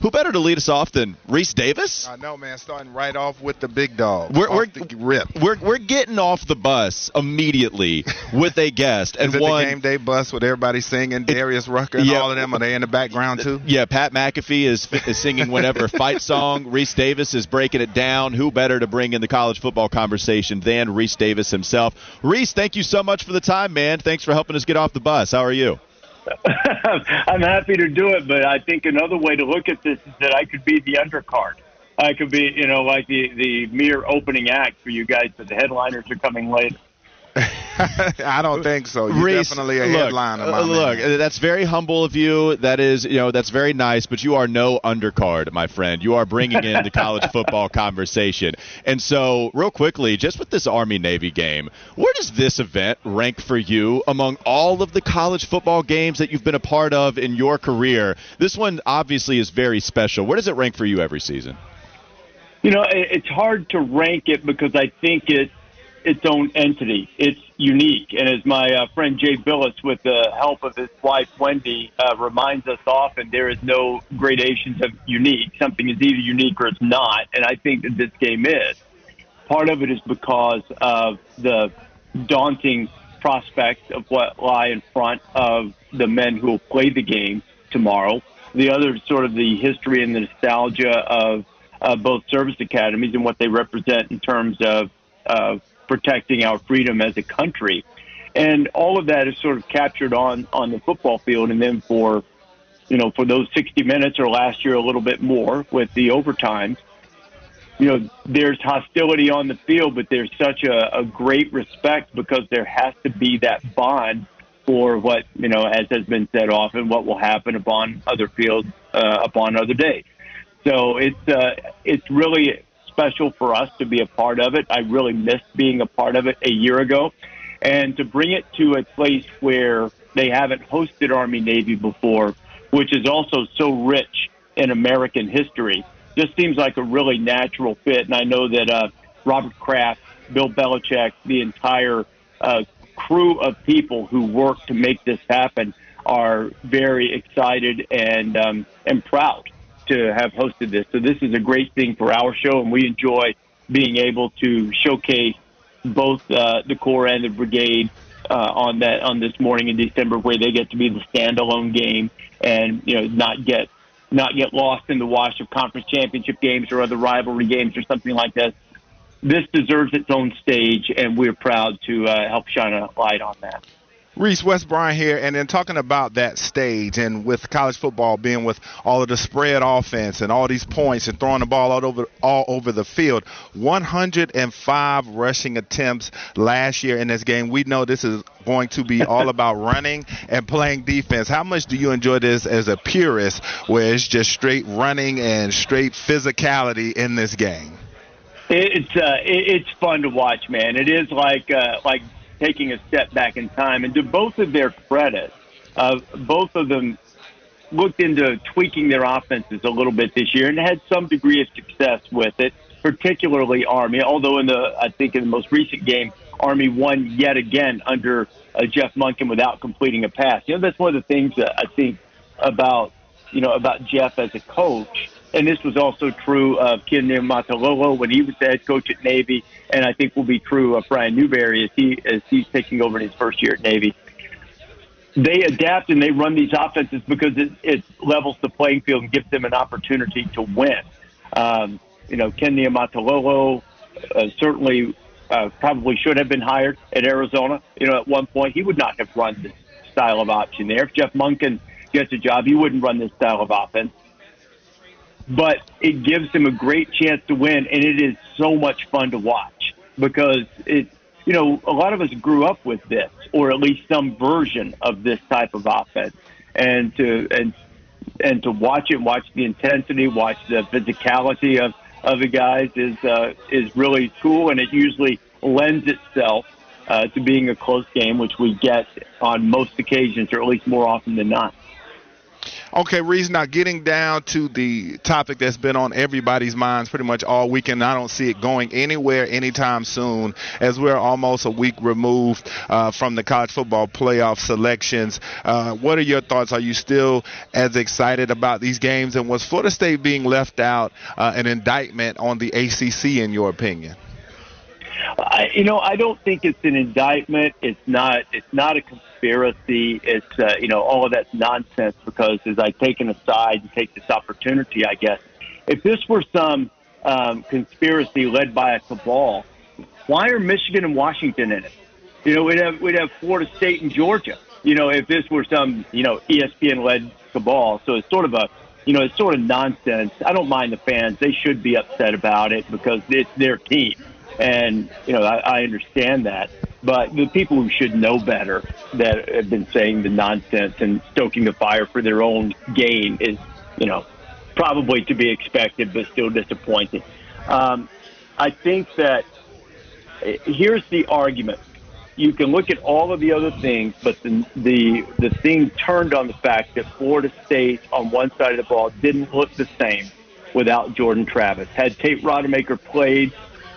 Who better to lead us off than Rece Davis? I know, man. Starting right off with the big dog. We're, we're. We're, we're getting off the bus immediately with a guest and Is it one the game day bus with everybody singing? Darius Rucker and Yeah. all of them. Are they in the background too? Yeah, Pat McAfee is, is singing whatever fight song. Rece Davis is breaking it down. Who better to bring in the college football conversation than Rece Davis himself? Rece, thank you so much for the time, man. Thanks for helping us get off the bus. How are you? I'm happy to do it, but I think another way to look at this is that I could be the undercard. I could be, you know, like the the mere opening act for you guys, but the headliners are coming later. I don't think so. You're Rece, definitely a look, headliner, my uh, Look, man. uh, that's very humble of you. That is, you know, that's very nice. But you are no undercard, my friend. You are bringing in the college football conversation. And so, real quickly, just with this Army Navy game, where does this event rank for you among all of the college football games that you've been a part of in your career? This one obviously is very special. Where does it rank for you every season? You know, it's hard to rank it because I think it's its own entity. It's unique, and as my uh, friend Jay Bilas, with the help of his wife Wendy, uh, reminds us often, there is no gradations of unique. Something is either unique or it's not, and I think that this game is. Part of it is because of the daunting prospect of what lie in front of the men who will play the game tomorrow. The other sort of the history and the nostalgia of uh, both service academies and what they represent in terms of of protecting our freedom as a country. And all of that is sort of captured on on the football field, and then for you know for those 60 minutes or last year a little bit more with the overtimes you know, there's hostility on the field, but there's such a, a great respect because there has to be that bond for what, you know, as has been said often, what will happen upon other fields, uh, upon other days. So it's, uh, it's really special for us to be a part of it. I really missed being a part of it a year ago. And to bring it to a place where they haven't hosted Army Navy before, which is also so rich in American history, just seems like a really natural fit. And I know that uh, Robert Kraft, Bill Belichick, the entire uh, crew of people who work to make this happen are very excited and um, and proud to have hosted this. So this is a great thing for our show, and we enjoy being able to showcase both uh, the Corps and the Brigade uh, on that on this morning in December, where they get to be the standalone game and you know not get not get lost in the wash of conference championship games or other rivalry games or something like that. This deserves its own stage, and we're proud to uh, help shine a light on that. Rece Wes Bryant here, and then talking about that stage and with college football being with all of the spread offense and all these points and throwing the ball all over all over the field. 105 rushing attempts last year in this game. We know this is going to be all about running and playing defense. How much do you enjoy this as a purist, where it's just straight running and straight physicality in this game? It's uh, it's fun to watch, man. It is like uh, like taking a step back in time. And to both of their credit, uh, both of them looked into tweaking their offenses a little bit this year and had some degree of success with it, particularly Army. Although in the I think in the most recent game, Army won yet again under uh, Jeff Monken without completing a pass. You know that's one of the things that I think about you know about Jeff as a coach. And this was also true of Ken Niumatalolo when he was the head coach at Navy, and I think will be true of Brian Newberry as he as he's taking over in his first year at Navy. They adapt and they run these offenses because it, it levels the playing field and gives them an opportunity to win. Um, you know, Ken Niumatalolo uh, certainly uh, probably should have been hired at Arizona. You know, at one point he would not have run this style of option there. If Jeff Monken gets a job, he wouldn't run this style of offense but it gives him a great chance to win, and it is so much fun to watch because it, you know, a lot of us grew up with this, or at least some version of this type of offense, and to and and to watch it, watch the intensity, watch the physicality of of the guys is uh, is really cool, and it usually lends itself uh, to being a close game, which we get on most occasions, or at least more often than not. Okay, Rece, now getting down to the topic that's been on everybody's minds pretty much all weekend. I don't see it going anywhere anytime soon as we're almost a week removed uh, from the college football playoff selections. Uh, what are your thoughts? Are you still as excited about these games? And was Florida State being left out uh, an indictment on the ACC, in your opinion? I, you know, I don't think it's an indictment. It's not. It's not a conspiracy. It's uh, you know all of that's nonsense because as I take an aside and take this opportunity, I guess if this were some um, conspiracy led by a cabal, why are Michigan and Washington in it? You know, we'd have we'd have Florida State and Georgia. You know, if this were some you know ESPN led cabal, so it's sort of a you know it's sort of nonsense. I don't mind the fans; they should be upset about it because it's their team and, you know, I, I understand that. But the people who should know better that have been saying the nonsense and stoking the fire for their own gain is, you know, probably to be expected, but still disappointing. Um, I think that eh, here's the argument. You can look at all of the other things, but the, the the thing turned on the fact that Florida State on one side of the ball didn't look the same without Jordan Travis. Had Tate Rodemaker played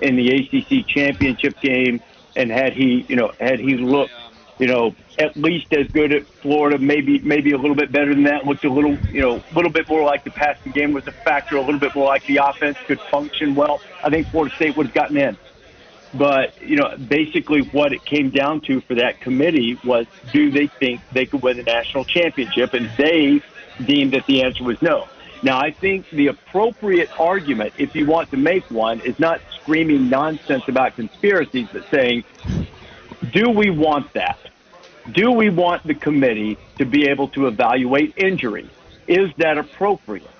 in the ACC championship game, and had he, you know, had he looked, you know, at least as good at Florida, maybe maybe a little bit better than that, looked a little, you know, a little bit more like the passing game was a factor, a little bit more like the offense could function well. I think Florida State would have gotten in. But, you know, basically what it came down to for that committee was do they think they could win the national championship? And they deemed that the answer was no. Now, I think the appropriate argument, if you want to make one, is not screaming nonsense about conspiracies, but saying, do we want that? Do we want the committee to be able to evaluate injury? Is that appropriate?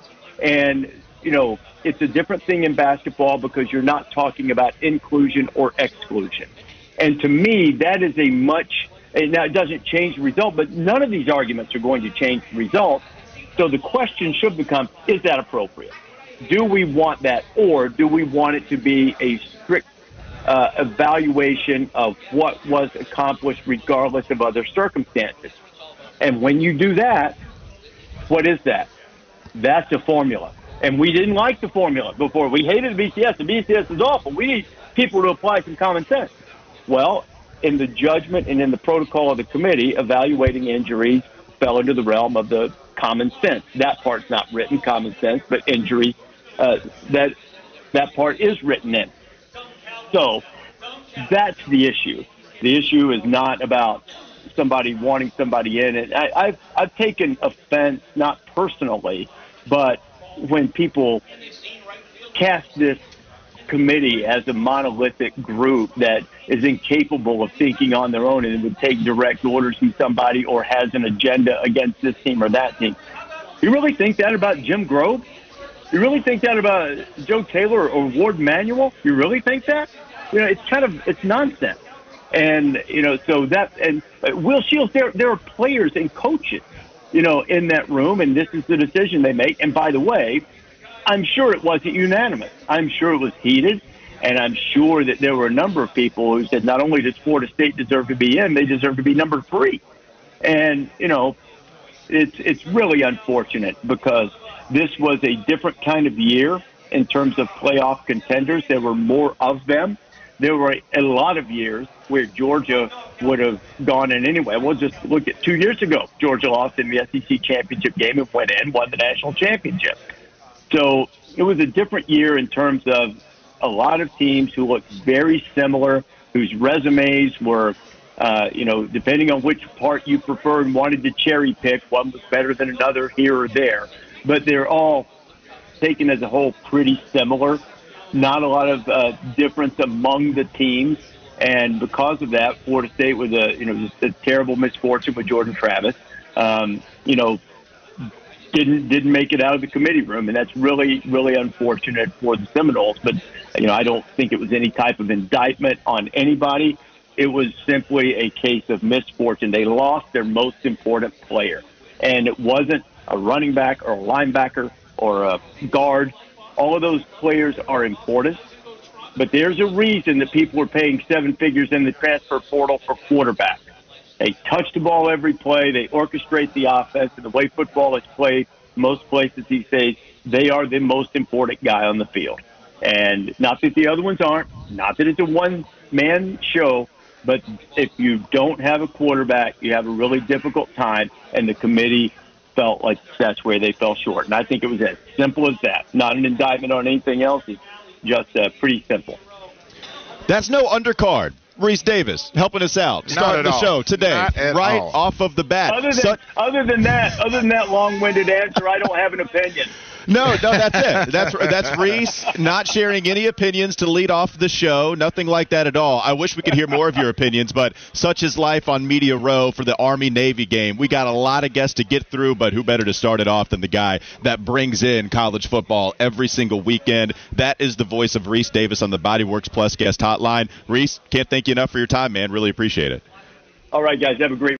And, you know, it's a different thing in basketball because you're not talking about inclusion or exclusion. And to me, that is a much, now it doesn't change the result, but none of these arguments are going to change the result so the question should become, is that appropriate? Do we want that, or do we want it to be a strict uh, evaluation of what was accomplished regardless of other circumstances? And when you do that, what is that? That's a formula. And we didn't like the formula before. We hated the BCS. The BCS is awful. We need people to apply some common sense. Well, in the judgment and in the protocol of the committee, evaluating injuries fell into the realm of the common sense. That part's not written, common sense, but injury, uh, that that part is written in. So that's the issue. The issue is not about somebody wanting somebody in it. I, I've I've taken offense, not personally, but when people cast this committee as a monolithic group that is incapable of thinking on their own and would take direct orders from somebody or has an agenda against this team or that team. You really think that about Jim Grobe? You really think that about Joe Taylor or Warde Manuel? You really think that? You know, it's kind of it's nonsense. And you know, so that and uh, Will Shields, there there are players and coaches, you know, in that room, and this is the decision they make. And by the way, I'm sure it wasn't unanimous. I'm sure it was heated. And I'm sure that there were a number of people who said not only does Florida State deserve to be in, they deserve to be number three. And, you know, it's, it's really unfortunate because this was a different kind of year in terms of playoff contenders. There were more of them. There were a lot of years where Georgia would have gone in anyway. We'll just look at two years ago. Georgia lost in the SEC championship game and went in, won the national championship. So it was a different year in terms of a lot of teams who looked very similar, whose resumes were, uh, you know, depending on which part you preferred and wanted to cherry pick, one was better than another here or there. But they're all taken as a whole pretty similar. Not a lot of uh, difference among the teams. And because of that, Florida State was a, you know, just a terrible misfortune with Jordan Travis. Um, you know, didn't didn't make it out of the committee room, and that's really really unfortunate for the Seminoles. But you know, I don't think it was any type of indictment on anybody. It was simply a case of misfortune. They lost their most important player, and it wasn't a running back or a linebacker or a guard. All of those players are important, but there's a reason that people are paying seven figures in the transfer portal for quarterback. They touch the ball every play. They orchestrate the offense. And the way football is played most places these days, they are the most important guy on the field. And not that the other ones aren't, not that it's a one man show, but if you don't have a quarterback, you have a really difficult time. And the committee felt like that's where they fell short. And I think it was as simple as that. Not an indictment on anything else. It's just uh, pretty simple. That's no undercard. Rece Davis helping us out, starting the all. show today, right all. off of the bat. Other than Such- other than that, other than that long-winded answer, I don't have an opinion. No, no, that's it. That's that's Rece not sharing any opinions to lead off the show. Nothing like that at all. I wish we could hear more of your opinions, but such is life on Media Row for the Army Navy game. We got a lot of guests to get through, but who better to start it off than the guy that brings in college football every single weekend? That is the voice of Rece Davis on the Bodyworks Plus guest hotline. Rece, can't thank you enough for your time, man. Really appreciate it. All right, guys, have a great